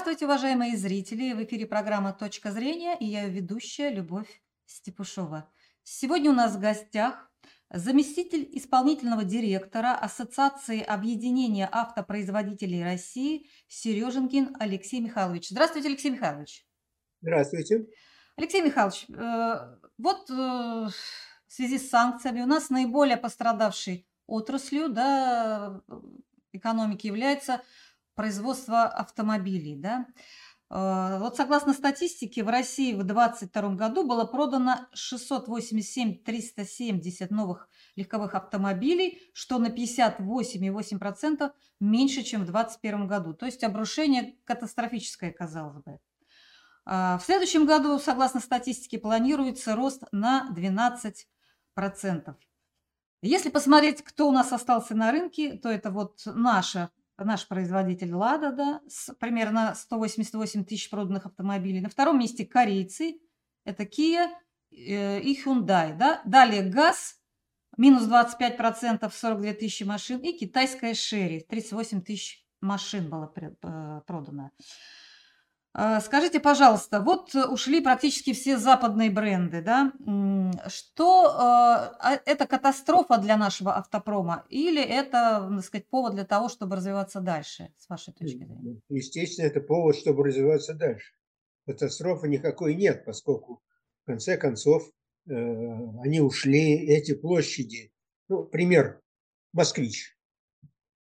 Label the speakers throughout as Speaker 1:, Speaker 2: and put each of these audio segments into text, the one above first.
Speaker 1: Здравствуйте, уважаемые зрители! В эфире программа «Точка зрения» и я ведущая Любовь Степушова. Сегодня у нас в гостях заместитель исполнительного директора Ассоциации объединения автопроизводителей России Сереженкин Алексей Михайлович. Здравствуйте, Алексей Михайлович!
Speaker 2: Здравствуйте!
Speaker 1: Алексей Михайлович, э, вот э, в связи с санкциями у нас наиболее пострадавшей отраслью да, экономики является производство автомобилей. Да? Э, вот согласно статистике, в России в 2022 году было продано 687 370 новых легковых автомобилей, что на 58,8% меньше, чем в 2021 году. То есть обрушение катастрофическое, казалось бы. А, в следующем году, согласно статистике, планируется рост на 12%. Если посмотреть, кто у нас остался на рынке, то это вот наша, наш производитель «Лада», да, с примерно 188 тысяч проданных автомобилей. На втором месте корейцы, это Kia э, и Hyundai. Да. Далее ГАЗ, минус 25%, 42 тысячи машин, и китайская Шерри, 38 тысяч машин было э, продано. А, скажите, пожалуйста, вот ушли практически все западные бренды, да? Что а, а, это катастрофа для нашего автопрома или это, так сказать, повод для того, чтобы развиваться дальше, с вашей точки зрения?
Speaker 2: Ну, естественно, это повод, чтобы развиваться дальше. Катастрофы никакой нет, поскольку в конце концов э, они ушли, эти площади. Ну, пример, Москвич.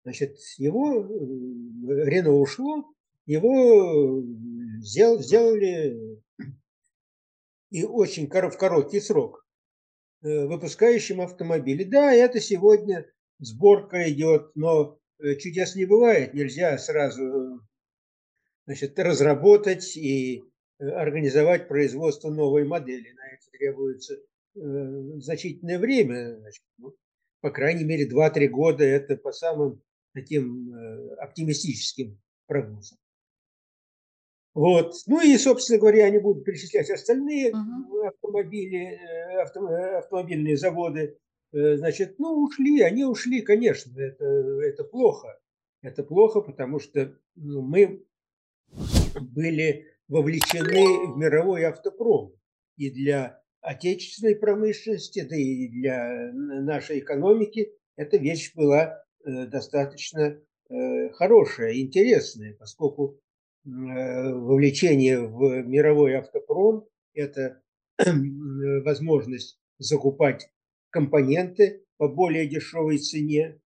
Speaker 2: Значит, его, э, Рено ушло, его сдел, сделали и очень в короткий срок э, выпускающим автомобили. Да, это сегодня сборка идет, но э, чудес не бывает. Нельзя сразу значит, разработать и э, организовать производство новой модели. На это требуется значительное время. Значит, ну, по крайней мере, 2-3 года это по самым таким оптимистическим прогнозам. Вот. Ну и, собственно говоря, я не буду перечислять остальные uh-huh. автомобили, э, авто, э, автомобильные заводы. Значит, ну, ушли, они ушли, конечно, это, это плохо. Это плохо, потому что ну, мы были вовлечены в мировой автопром. И для отечественной промышленности, да и для нашей экономики эта вещь была достаточно хорошая, интересная, поскольку Э, вовлечение в мировой автопром – это возможность закупать компоненты по более дешевой цене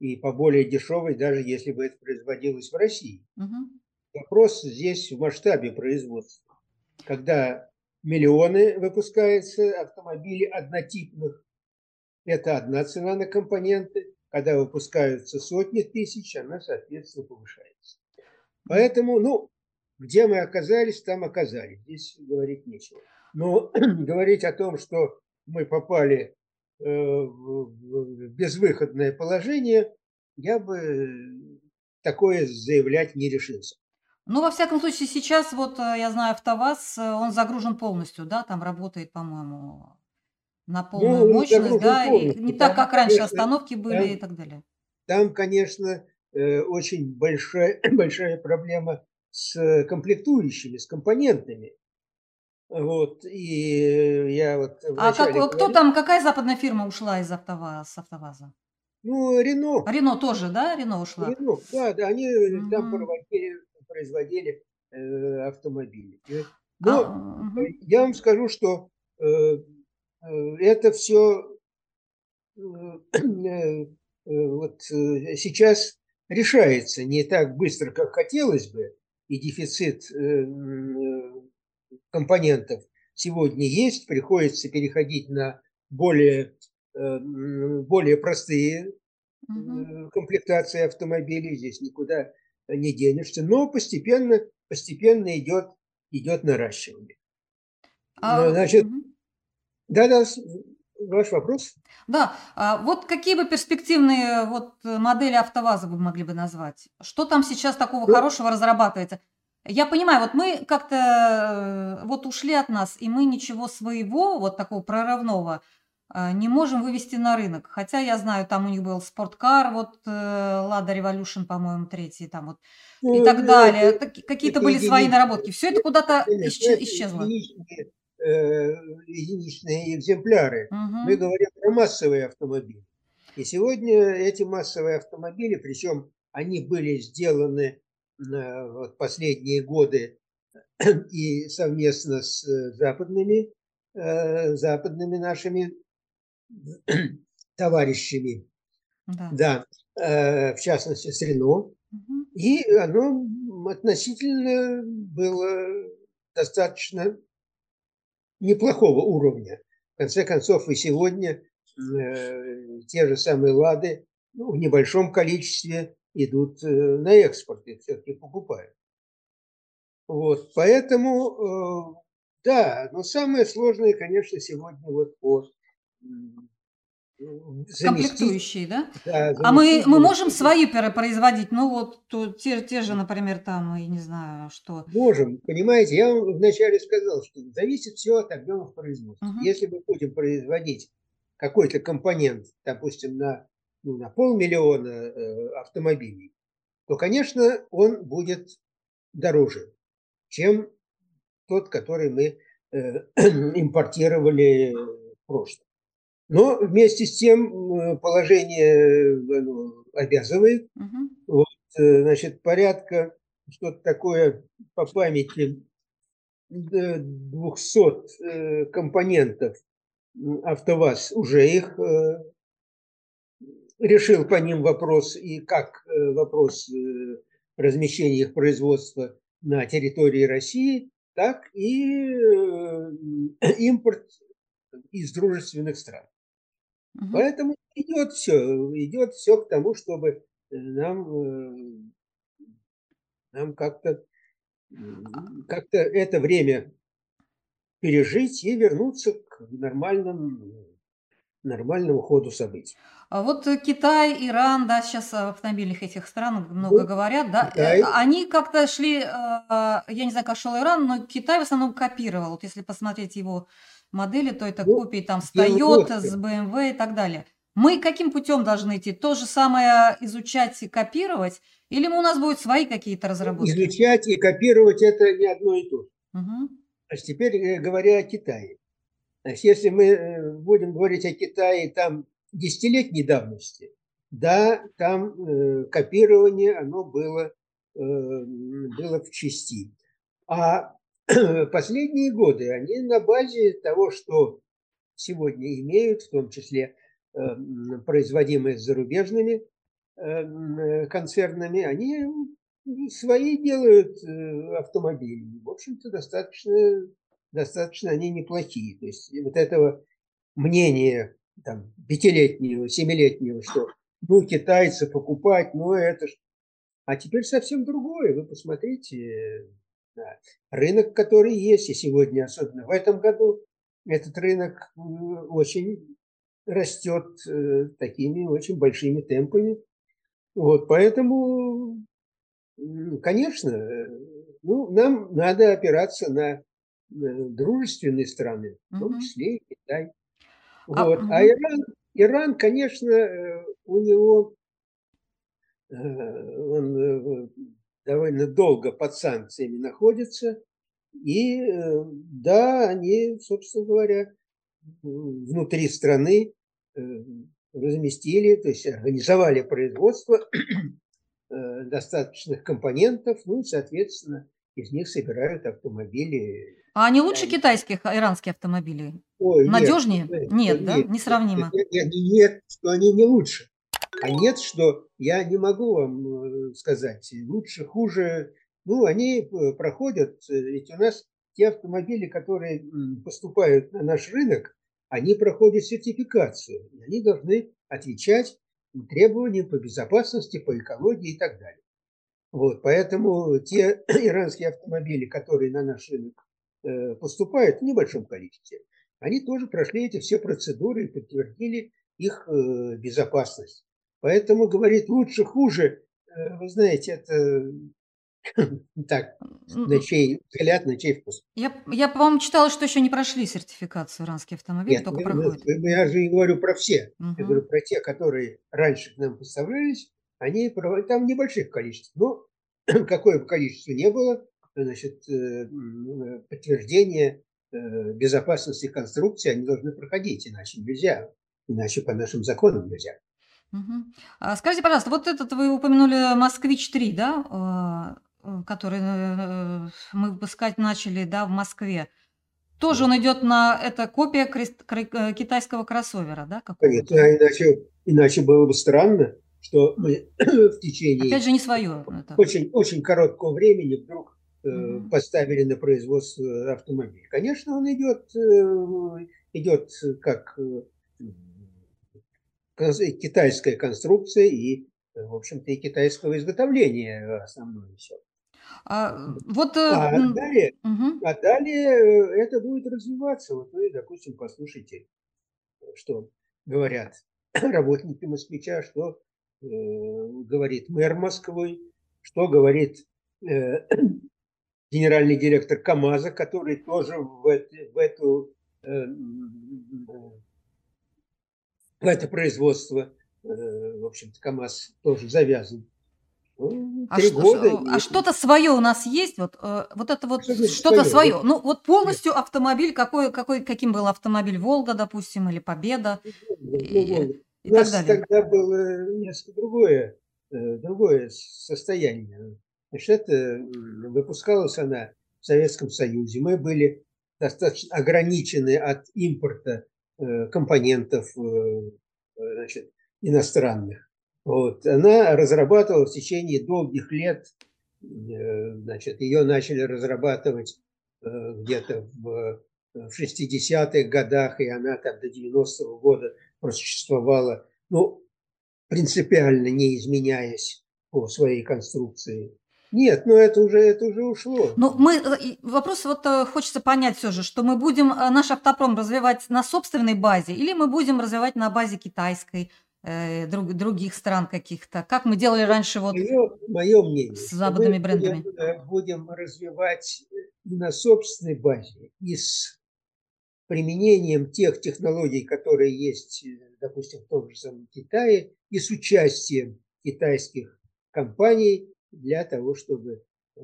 Speaker 2: и по более дешевой, даже если бы это производилось в России. Угу. Вопрос здесь в масштабе производства. Когда миллионы выпускаются автомобилей однотипных, это одна цена на компоненты. Когда выпускаются сотни тысяч, она, соответственно, повышается. Поэтому, ну, где мы оказались, там оказались. Здесь говорить нечего. Но говорить о том, что мы попали э, в безвыходное положение, я бы такое заявлять не решился.
Speaker 1: Ну, во всяком случае, сейчас, вот э, я знаю, АвтоВАЗ, э, он загружен полностью, да, там работает, по-моему, на полную ну, мощность, да, полностью. и не так, как раньше, конечно, остановки были там, и так далее.
Speaker 2: Там, конечно, очень большая, большая проблема с комплектующими, с компонентами. Вот, и я вот...
Speaker 1: А как, говорил, кто там, какая западная фирма ушла из АвтоВАЗа, с АвтоВАЗа?
Speaker 2: Ну, Рено.
Speaker 1: Рено тоже, да? Рено ушла?
Speaker 2: Рено, да, да, они угу. там производили, производили э, автомобили. Но а, угу. я вам скажу, что э, э это все э, э, вот сейчас решается не так быстро, как хотелось бы, и дефицит э, э, компонентов сегодня есть, приходится переходить на более, э, более простые комплектации автомобилей, здесь никуда не денешься, но постепенно, постепенно идет, идет наращивание. А, Значит, угу. да-да, ваш вопрос?
Speaker 1: Да, а вот какие бы перспективные вот модели АвтоВАЗа вы могли бы назвать? Что там сейчас такого ну, хорошего разрабатывается? Я понимаю, вот мы как-то э, вот ушли от нас, и мы ничего своего, вот такого прорывного, не можем вывести на рынок. Хотя я знаю, там у них был спорткар, вот э, Lada Revolution, по-моему, третий, там вот и
Speaker 2: Ну,
Speaker 1: так
Speaker 2: это,
Speaker 1: далее. Какие-то были свои наработки. Все это куда-то исчезло.
Speaker 2: Единичные, э, единичные экземпляры. Мы
Speaker 1: Мгм.
Speaker 2: говорим про массовые автомобили. И сегодня эти массовые автомобили, причем они были сделаны э, вот последние годы и совместно с э, западными, западными нашими товарищами,
Speaker 1: Да.
Speaker 2: да, в частности с Рено.
Speaker 1: Мгм.
Speaker 2: И оно относительно было достаточно неплохого уровня. В конце концов, и сегодня э, те же самые «Лады» ну, в небольшом количестве идут э, на экспорт, их все-таки покупают. Вот, поэтому, э, да, но самое сложное, конечно, сегодня вот по заместить,
Speaker 1: Комплектующие, да?
Speaker 2: да,
Speaker 1: А мы, мы можем свои пере- производить? Ну вот то- те, те же, например, там, я не знаю, что.
Speaker 2: Можем, понимаете, я вам вначале сказал, что зависит все от объемов производства.
Speaker 1: Мгм.
Speaker 2: Если мы будем производить какой-то компонент, допустим, на, ну, на полмиллиона э, автомобилей, то, конечно, он будет дороже, чем тот, который мы э, импортировали в прошлом. Но вместе с тем э, положение оно обязывает
Speaker 1: Мгм.
Speaker 2: э, значит, порядка, что-то такое по памяти, э, 200 э, компонентов АвтоВАЗ уже их э, решил по ним вопрос, и как э, вопрос э, размещения их производства на территории России, так и э, импорт из дружественных стран.
Speaker 1: Мгм.
Speaker 2: Поэтому идет все, идет все к тому, чтобы э, нам, э, нам как-то м, как-то это время пережить и вернуться к нормальному, нормальному ходу событий.
Speaker 1: А вот Китай, Иран, да, сейчас о автомобильных этих странах много
Speaker 2: Ну,
Speaker 1: говорят, да, э,
Speaker 2: Китай,
Speaker 1: они как-то шли, я не знаю, как шел Иран, но Китай в основном копировал. Вот если посмотреть его модели, то это
Speaker 2: ну,
Speaker 1: копии там с Toyota, с. BMW и так далее. Мы каким путем должны идти? То же самое изучать и копировать? Или у нас будут свои какие-то разработки?
Speaker 2: Изучать и копировать это не одно и то же. Значит, теперь э, говоря о Китае. Значит, если мы э, будем говорить о Китае там десятилетней давности, да, там э, копирование, оно было, э, было в части. А последние годы они на базе того, что сегодня имеют, в том числе э, м, производимые зарубежными э, м, э, концернами, они свои делают э, автомобили. В общем-то, достаточно, достаточно они неплохие. То есть вот этого мнения там, пятилетнего, семилетнего, что ну, китайцы покупать, ну, это ж... А теперь совсем другое. Вы посмотрите, да, рынок, который есть, и сегодня, особенно в этом году, этот рынок э, очень растет э, такими очень большими темпами. Вот, поэтому, конечно, э, ну, нам надо опираться на дружественные страны, в том числе и Китай.
Speaker 1: А,
Speaker 2: Вот. А
Speaker 1: мгм.
Speaker 2: Иран, Иран, конечно, у него он довольно долго под санкциями находится. И э, да, они, собственно говоря, внутри страны э, разместили, то есть организовали производство э, достаточных компонентов, ну и, соответственно, из них собирают автомобили.
Speaker 1: А они лучше
Speaker 2: Да,
Speaker 1: китайских, а, иранские автомобили?
Speaker 2: Ой,
Speaker 1: Надежнее?
Speaker 2: нет,
Speaker 1: Нет, да?
Speaker 2: нет, нет,
Speaker 1: Несравнимо.
Speaker 2: нет, нет, нет, что они не лучше. А нет, что я не могу вам э, сказать, лучше, хуже. Ну, они э, проходят, э, ведь у нас те автомобили, которые поступают на наш рынок, они проходят сертификацию. Они должны отвечать требованиям по безопасности, по экологии и так далее. Вот, поэтому те иранские автомобили, которые на наш рынок поступают в небольшом количестве, они тоже прошли эти все процедуры и подтвердили их безопасность. Поэтому говорит лучше, хуже, э, вы знаете, это так, на чей взгляд, на чей вкус.
Speaker 1: Я, я по-моему, читала, что еще не прошли сертификацию иранские автомобили,
Speaker 2: Нет,
Speaker 1: только
Speaker 2: мы-
Speaker 1: проходят.
Speaker 2: мы- я же не говорю про все.
Speaker 1: Мгм.
Speaker 2: Я говорю про те, которые раньше к нам поставлялись, они там небольших количеств. Но какое бы количество не было, значит, э, м, подтверждение э, безопасности конструкции они должны проходить, иначе нельзя. Иначе по нашим законам нельзя.
Speaker 1: А скажите, пожалуйста, вот этот вы упомянули «Москвич-3», да, а, э, который э, мы выпускать начали, да, в Москве. Тоже он идет на, это копия э, китайского кроссовера, да?
Speaker 2: Конечно, а иначе, иначе было бы странно, что мы в течение
Speaker 1: Опять же, не свое. это.
Speaker 2: очень, очень короткого времени вдруг э, поставили на производство автомобиль. Конечно, он идет, э, идет как китайская конструкция и, э, в общем-то, и китайского изготовления основное все.
Speaker 1: А, вот... э,
Speaker 2: А
Speaker 1: м,
Speaker 2: далее,
Speaker 1: мгм.
Speaker 2: а далее это будет развиваться. Вот вы, допустим, послушайте, что говорят работники москвича, что э, говорит мэр Москвы, что говорит э, генеральный директор КАМАЗа, который тоже в, в эту э, э, в это производство, э, в общем-то, КАМАЗ тоже завязан. Ну,
Speaker 1: А, что-
Speaker 2: года.
Speaker 1: что- а
Speaker 2: и-
Speaker 1: что-то свое у нас есть? Вот, э, вот это вот что-то
Speaker 2: своё?
Speaker 1: свое. Ну, вот полностью автомобиль, какой, какой, каким был автомобиль «Волга», допустим, или «Победа»
Speaker 2: Ну,
Speaker 1: и,
Speaker 2: вот.
Speaker 1: и
Speaker 2: У
Speaker 1: так
Speaker 2: нас
Speaker 1: далее.
Speaker 2: тогда было несколько другое, э, другое состояние. Значит, это выпускалась она в Советском Союзе. Мы были достаточно ограничены от импорта э, компонентов э, э, значит, иностранных. Вот. Она разрабатывала в течение долгих лет, э, значит, ее начали разрабатывать э, где-то в, в 60-х годах, и она там до 90-го года просуществовала, ну, принципиально не изменяясь по своей конструкции. Нет, ну это уже, это уже ушло.
Speaker 1: Ну, мы, э, вопрос вот э, хочется понять все же, что мы будем э, наш автопром развивать на собственной базе или мы будем развивать на базе китайской, э, друг- других стран каких-то, как мы делали раньше вот.
Speaker 2: Мое, мое мнение,
Speaker 1: с западными
Speaker 2: мы
Speaker 1: брендами.
Speaker 2: Будем, будем развивать на собственной базе и с применением тех технологий, которые есть, допустим, в том же самом Китае, и с участием китайских компаний для того, чтобы э,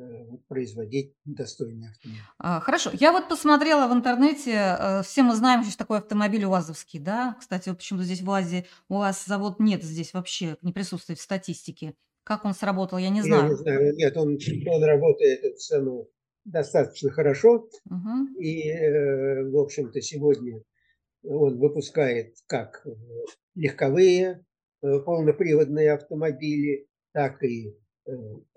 Speaker 2: производить достойные автомобили.
Speaker 1: А, Хорошо, я вот посмотрела в интернете, э, все мы знаем, что такое автомобиль УАЗовский, да? Кстати, вот почему-то здесь в УАЗе УАЗ завод нет здесь вообще, не присутствует в статистике. Как он сработал, я не
Speaker 2: Я не
Speaker 1: знаю.
Speaker 2: знаю, нет, он, он работает это самое, достаточно хорошо.
Speaker 1: Мгм.
Speaker 2: И, э, в общем-то, сегодня он выпускает как легковые полноприводные автомобили, так и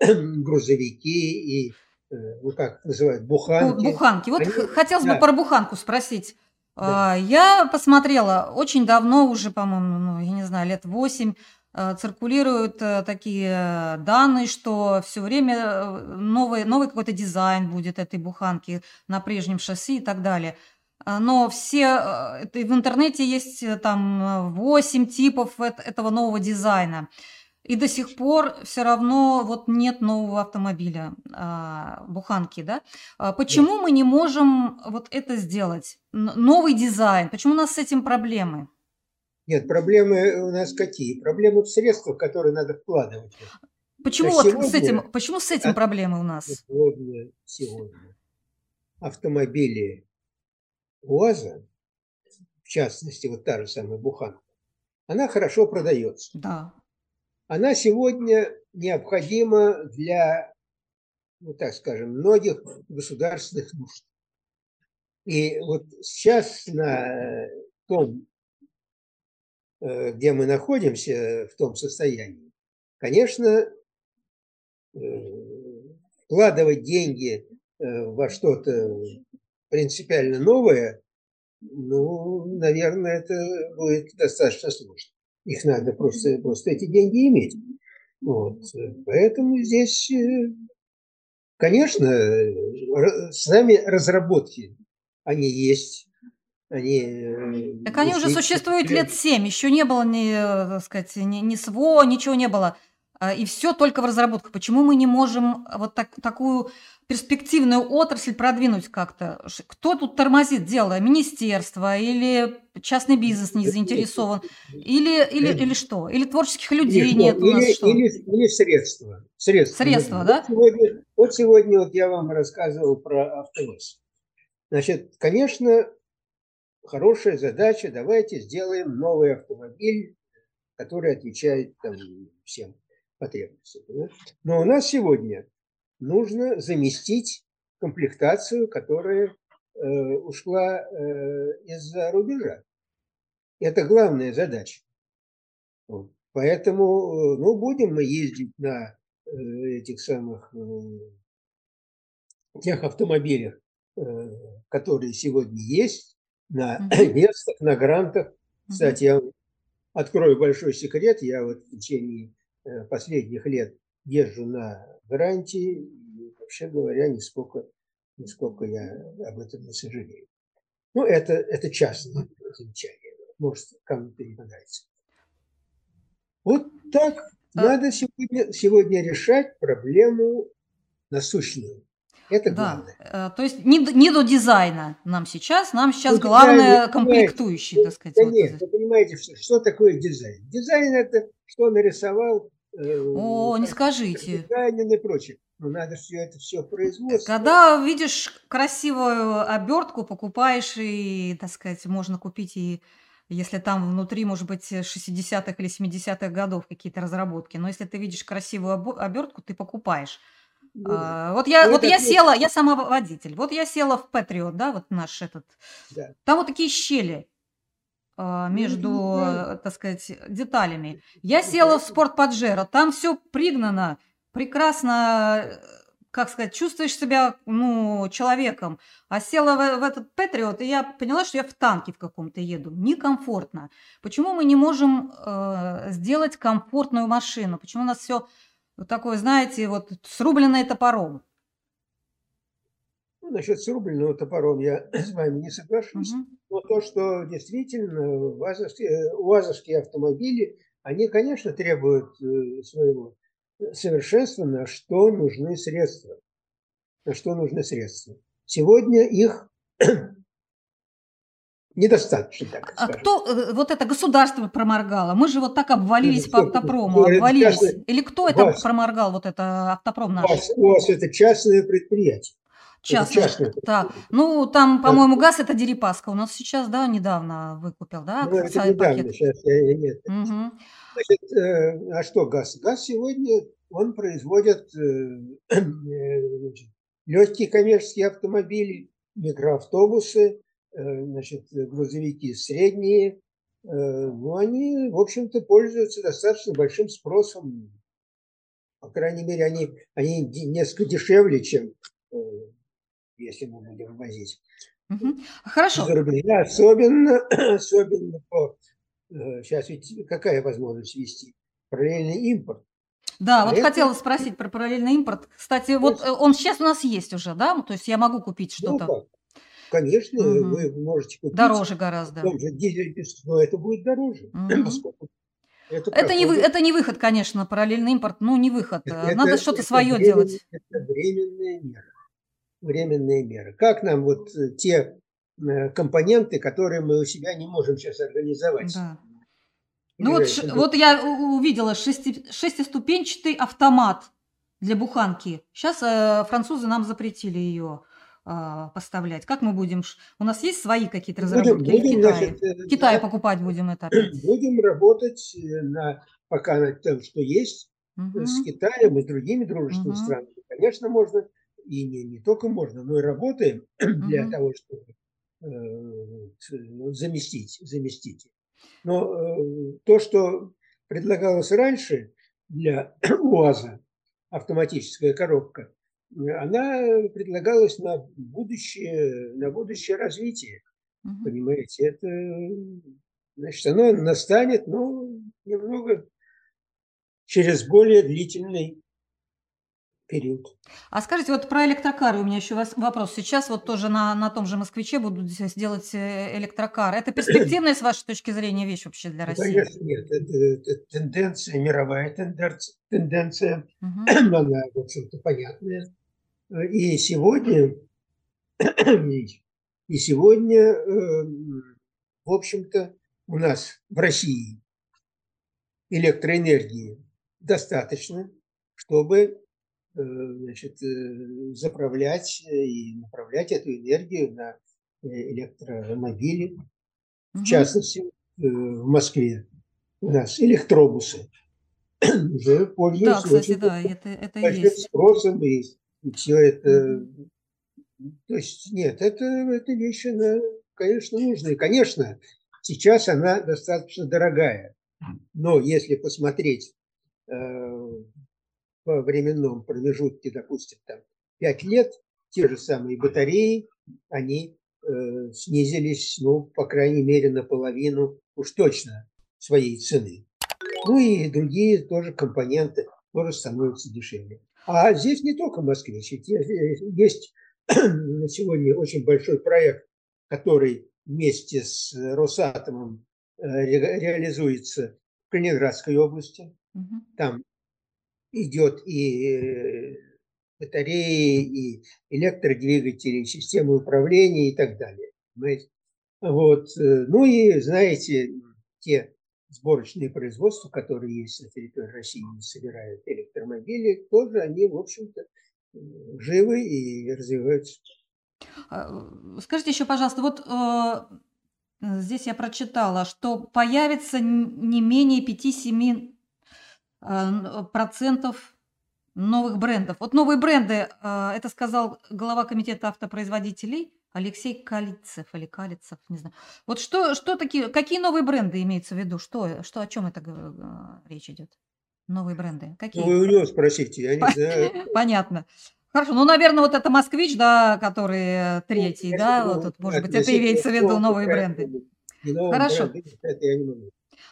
Speaker 2: грузовики, и, э, ну, как называют,
Speaker 1: Бу-
Speaker 2: буханки.
Speaker 1: Буханки. Вот
Speaker 2: Они-
Speaker 1: хотелось бы
Speaker 2: да.
Speaker 1: про буханку спросить.
Speaker 2: Да.
Speaker 1: А, Я посмотрела очень давно уже, по-моему, ну, я не знаю, лет восемь, э, циркулируют э, такие э, данные, что все время э, новый, новый какой-то дизайн будет этой буханки на прежнем шасси и так далее. А, Но все, э, в интернете есть э, там 8 типов эт- этого нового дизайна. И до сих пор все равно вот нет нового автомобиля, а, буханки, да? А Почему мы не можем вот это сделать? Новый дизайн. Почему у нас с этим проблемы?
Speaker 2: Нет, проблемы у нас какие? Проблемы в средствах, которые надо вкладывать.
Speaker 1: Почему
Speaker 2: Да
Speaker 1: вот с
Speaker 2: сегодня-
Speaker 1: этим, почему с этим
Speaker 2: А-
Speaker 1: проблемы у нас?
Speaker 2: Сегодня, сегодня автомобили УАЗа, в частности, вот та же самая буханка, она хорошо продается.
Speaker 1: Да.
Speaker 2: Она сегодня необходима для, ну так скажем, многих государственных нужд. И вот сейчас на том, э, где мы находимся, в том состоянии, конечно, э, вкладывать деньги э, во что-то принципиально новое, ну, наверное, это будет достаточно сложно. Их надо просто, просто эти деньги иметь. Вот. Поэтому здесь, э, конечно, э, сами разработки, они есть. Они, э,
Speaker 1: Так они уже существуют лет семь. Еще не было ни, так сказать, ни, ни СВО, ничего не было. А, и все только в разработках. Почему мы не можем вот так, такую перспективную отрасль продвинуть как-то? Кто тут тормозит дело? Министерство или частный бизнес не заинтересован? Или, или, или что? Или творческих людей или, нет у нас
Speaker 2: или,
Speaker 1: что?
Speaker 2: Или, или средства. Средства,
Speaker 1: средства да?
Speaker 2: Вот сегодня, вот сегодня вот я вам рассказывал про автовоз. Значит, конечно, хорошая задача, давайте сделаем новый автомобиль, который отвечает там, всем потребностям. Да? Но у нас сегодня нужно заместить комплектацию, которая э, ушла э, из-за рубежа. Это главная задача. Вот. Поэтому, э, ну, будем мы ездить на э, этих самых э, тех автомобилях, э, которые сегодня есть, на местах, на грантах. Кстати, я открою большой секрет. Я вот в течение последних лет езжу на гарантии. И, вообще говоря, нисколько, нисколько я об этом не сожалею. Ну, это, это частное замечание. Может, кому-то не понравится. Вот так а надо сегодня, сегодня решать проблему насущную. Это главное.
Speaker 1: Да, э, то есть не, не до дизайна нам сейчас, нам сейчас ну, главное комплектующие, так сказать.
Speaker 2: Да вот нет, вы понимаете, что, что такое дизайн? Дизайн это что нарисовал.
Speaker 1: Э, О, не скажите.
Speaker 2: Дизайнер и прочее. Но надо все это все производство.
Speaker 1: Когда видишь красивую обертку, покупаешь и, так сказать, можно купить и если там внутри, может быть, 60-х или 70-х годов какие-то разработки. Но если ты видишь красивую обертку, ты покупаешь. Ну, а, вот я, ну, вот я села, я сама водитель. Вот я села в Patriot, да, вот наш этот. Да. Там вот такие щели ну, между, ну, так сказать, деталями. Я села в спорт Паджеро, там все пригнано, прекрасно, как сказать, чувствуешь себя, ну, человеком. А села в, в этот Патриот, и я поняла, что я в танке в каком-то еду. Некомфортно. Почему мы не можем э, сделать комфортную машину? Почему у нас все такое, знаете, вот срубленное топором.
Speaker 2: Насчет срубленного топором я с вами не соглашусь. Угу. Но то, что действительно УАЗовские, УАЗовские автомобили, они, конечно, требуют э, своего совершенства, на что нужны средства. На что нужны средства. Сегодня их недостаточно, так
Speaker 1: а скажем. Кто э, вот это государство проморгало? Мы же вот так обвалились по автопрому, это, обвалились. Частное, Или кто это вас, проморгал, вот это автопром наш? У
Speaker 2: вас, у вас это частное предприятие.
Speaker 1: Частное. частное так. Ну, там, по-моему, газ это Дерипаска. У нас сейчас, да, недавно выкупил, да?
Speaker 2: Ну, это недавно, пакет. сейчас я, нет. Угу. Значит, э, а что газ? Газ сегодня, он производит э, э, легкие коммерческие автомобили, микроавтобусы, Э, значит, грузовики средние, э, ну, они, в общем-то, пользуются достаточно большим спросом. По крайней мере, они, они несколько дешевле, чем э, если мы будем возить.
Speaker 1: Угу. Хорошо.
Speaker 2: За рубежа, особенно, особенно по... Сейчас ведь какая возможность вести? Параллельный импорт.
Speaker 1: Да, а вот это... хотела спросить про параллельный импорт. Кстати, вот он сейчас у нас есть уже, да? То есть я могу купить ну что-то. Ну,
Speaker 2: конечно, угу. вы можете
Speaker 1: купить. Дороже гораздо.
Speaker 2: Же дизель, но это будет дороже.
Speaker 1: Угу. Это, это, не вы, это не выход, конечно, параллельный импорт, ну не выход. Это, Надо что-то свое
Speaker 2: времен,
Speaker 1: делать.
Speaker 2: Это временная мера. Временная мера. Как нам вот э, те э, компоненты, которые мы у себя не можем сейчас организовать? Да.
Speaker 1: Ну вот, ш, вот я увидела шести, шестиступенчатый автомат для буханки. Сейчас э, французы нам запретили ее а, поставлять? Как мы будем? У нас есть свои какие-то разработки? Будем, будем, значит, э, Китае покупать будем это опять?
Speaker 2: Будем работать э, на, пока над тем, что есть, угу. с Китаем и другими дружественными угу. странами. Конечно, можно, и не, не только можно, но и работаем для того, чтобы э, заместить, заместить. Но э, то, что предлагалось раньше для УАЗа, автоматическая коробка, она предлагалась на будущее, на будущее развитие. Угу. Понимаете, это, значит, оно настанет, но немного через более длительный период.
Speaker 1: А скажите, вот про электрокары у меня еще вопрос. Сейчас вот тоже на, на том же «Москвиче» будут сделать э, электрокар. Это перспективная, с вашей точки зрения, вещь вообще для России?
Speaker 2: Конечно, нет. Это, это тенденция, мировая тенденция, тенденция угу. она, в общем-то, понятная. И сегодня, и сегодня, эм, в общем-то, у нас в России электроэнергии достаточно, чтобы э, значит, э, заправлять и направлять эту энергию на э, электромобили. Угу. В частности, в Москве у нас электробусы уже пользуются
Speaker 1: да, кстати, да, это, это
Speaker 2: есть. спросом, и, и все это... Угу. То есть, нет, это, это вещь, она, конечно, нужная. Конечно, сейчас она достаточно дорогая. Но если посмотреть э, по временном промежутке, допустим, там 5 лет, те же самые батареи, они э, снизились, ну, по крайней мере, наполовину, уж точно, своей цены. Ну и другие тоже компоненты тоже становятся дешевле. А здесь не только москвич. Есть на сегодня очень большой проект, который вместе с Росатомом э, реализуется в Калининградской области. Угу. Там идет и э, батареи, и электродвигатели, и системы управления и так далее. Понимаете? Вот. Э, ну и, знаете, те сборочные производства, которые есть на территории России, собирают электромобили, тоже они, в общем-то, живы и развиваются.
Speaker 1: А, скажите еще, пожалуйста, вот э, здесь я прочитала, что появится не менее 5-7 э, процентов новых брендов. Вот новые бренды, э, это сказал глава комитета автопроизводителей Алексей Калицев или Калицев, не знаю. Вот что, что такие, какие новые бренды имеются в виду? Что, что о чем это э, речь идет? Новые бренды. Какие?
Speaker 2: Ну, вы у него спросите, я не знаю.
Speaker 1: Понятно. Хорошо, ну, наверное, вот это «Москвич», да, который третий, ну, да, вот тут, может быть, это имеется в виду новые бренды. Хорошо.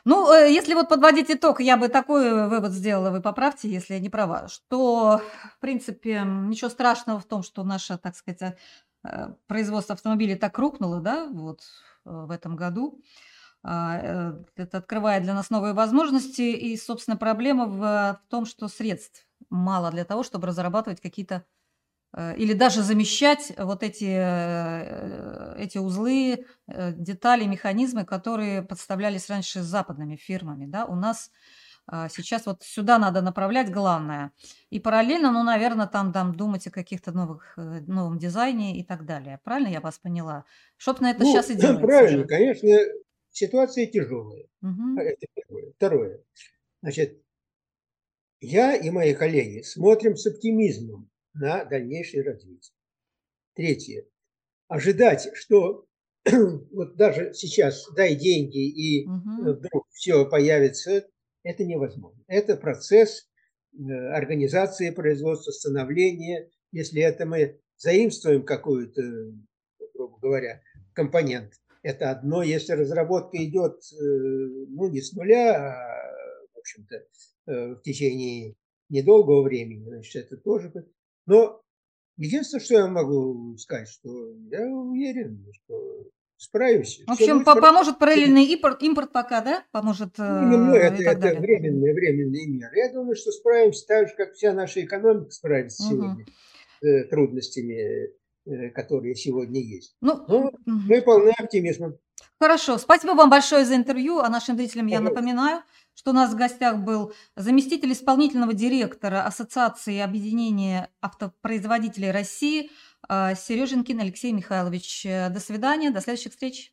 Speaker 1: Ну, э, если вот подводить итог, я бы такой вывод сделала, вы поправьте, если я не права, что, в принципе, ничего страшного в том, что наше, так сказать, э, производство автомобилей так рухнуло, да, вот э, в этом году. А, это открывает для нас новые возможности, и, собственно, проблема в, том, что средств мало для того, чтобы разрабатывать какие-то или даже замещать вот эти, э, эти узлы, э, детали, механизмы, которые подставлялись раньше западными фирмами. Да? У нас а, сейчас вот сюда надо направлять главное. И параллельно, ну, наверное, там, там думать о каких-то новых, новом дизайне и так далее. Правильно я вас поняла? Что на это ну, сейчас и делается?
Speaker 2: Правильно, уже. конечно, ситуация тяжелая. Угу. Это первое. Второе. Значит, я и мои коллеги смотрим с оптимизмом на дальнейшее развитие. Третье. Ожидать, что вот даже сейчас дай деньги и угу. вдруг все появится, это невозможно. Это процесс э, организации производства, становления. Если это мы заимствуем какую-то, грубо говоря, компонент, это одно. Если разработка идет э, ну, не с нуля, а, в общем-то, Э, в течение недолгого времени, значит, это тоже... Но единственное, что я могу сказать, что я уверен, что справимся.
Speaker 1: В общем, по поможет параллельный импорт, импорт пока, да? Поможет
Speaker 2: ну, ну, это, это далее. временные, временные меры. Я думаю, что справимся так же, как вся наша экономика справится угу. сегодня с трудностями, э, которые сегодня есть. Ну, угу. мы полны оптимизма.
Speaker 1: Хорошо. Спасибо вам большое за интервью. А нашим зрителям я напоминаю, что у нас в гостях был заместитель исполнительного директора Ассоциации объединения автопроизводителей России а, Сереженкин Алексей Михайлович. До свидания, до следующих встреч.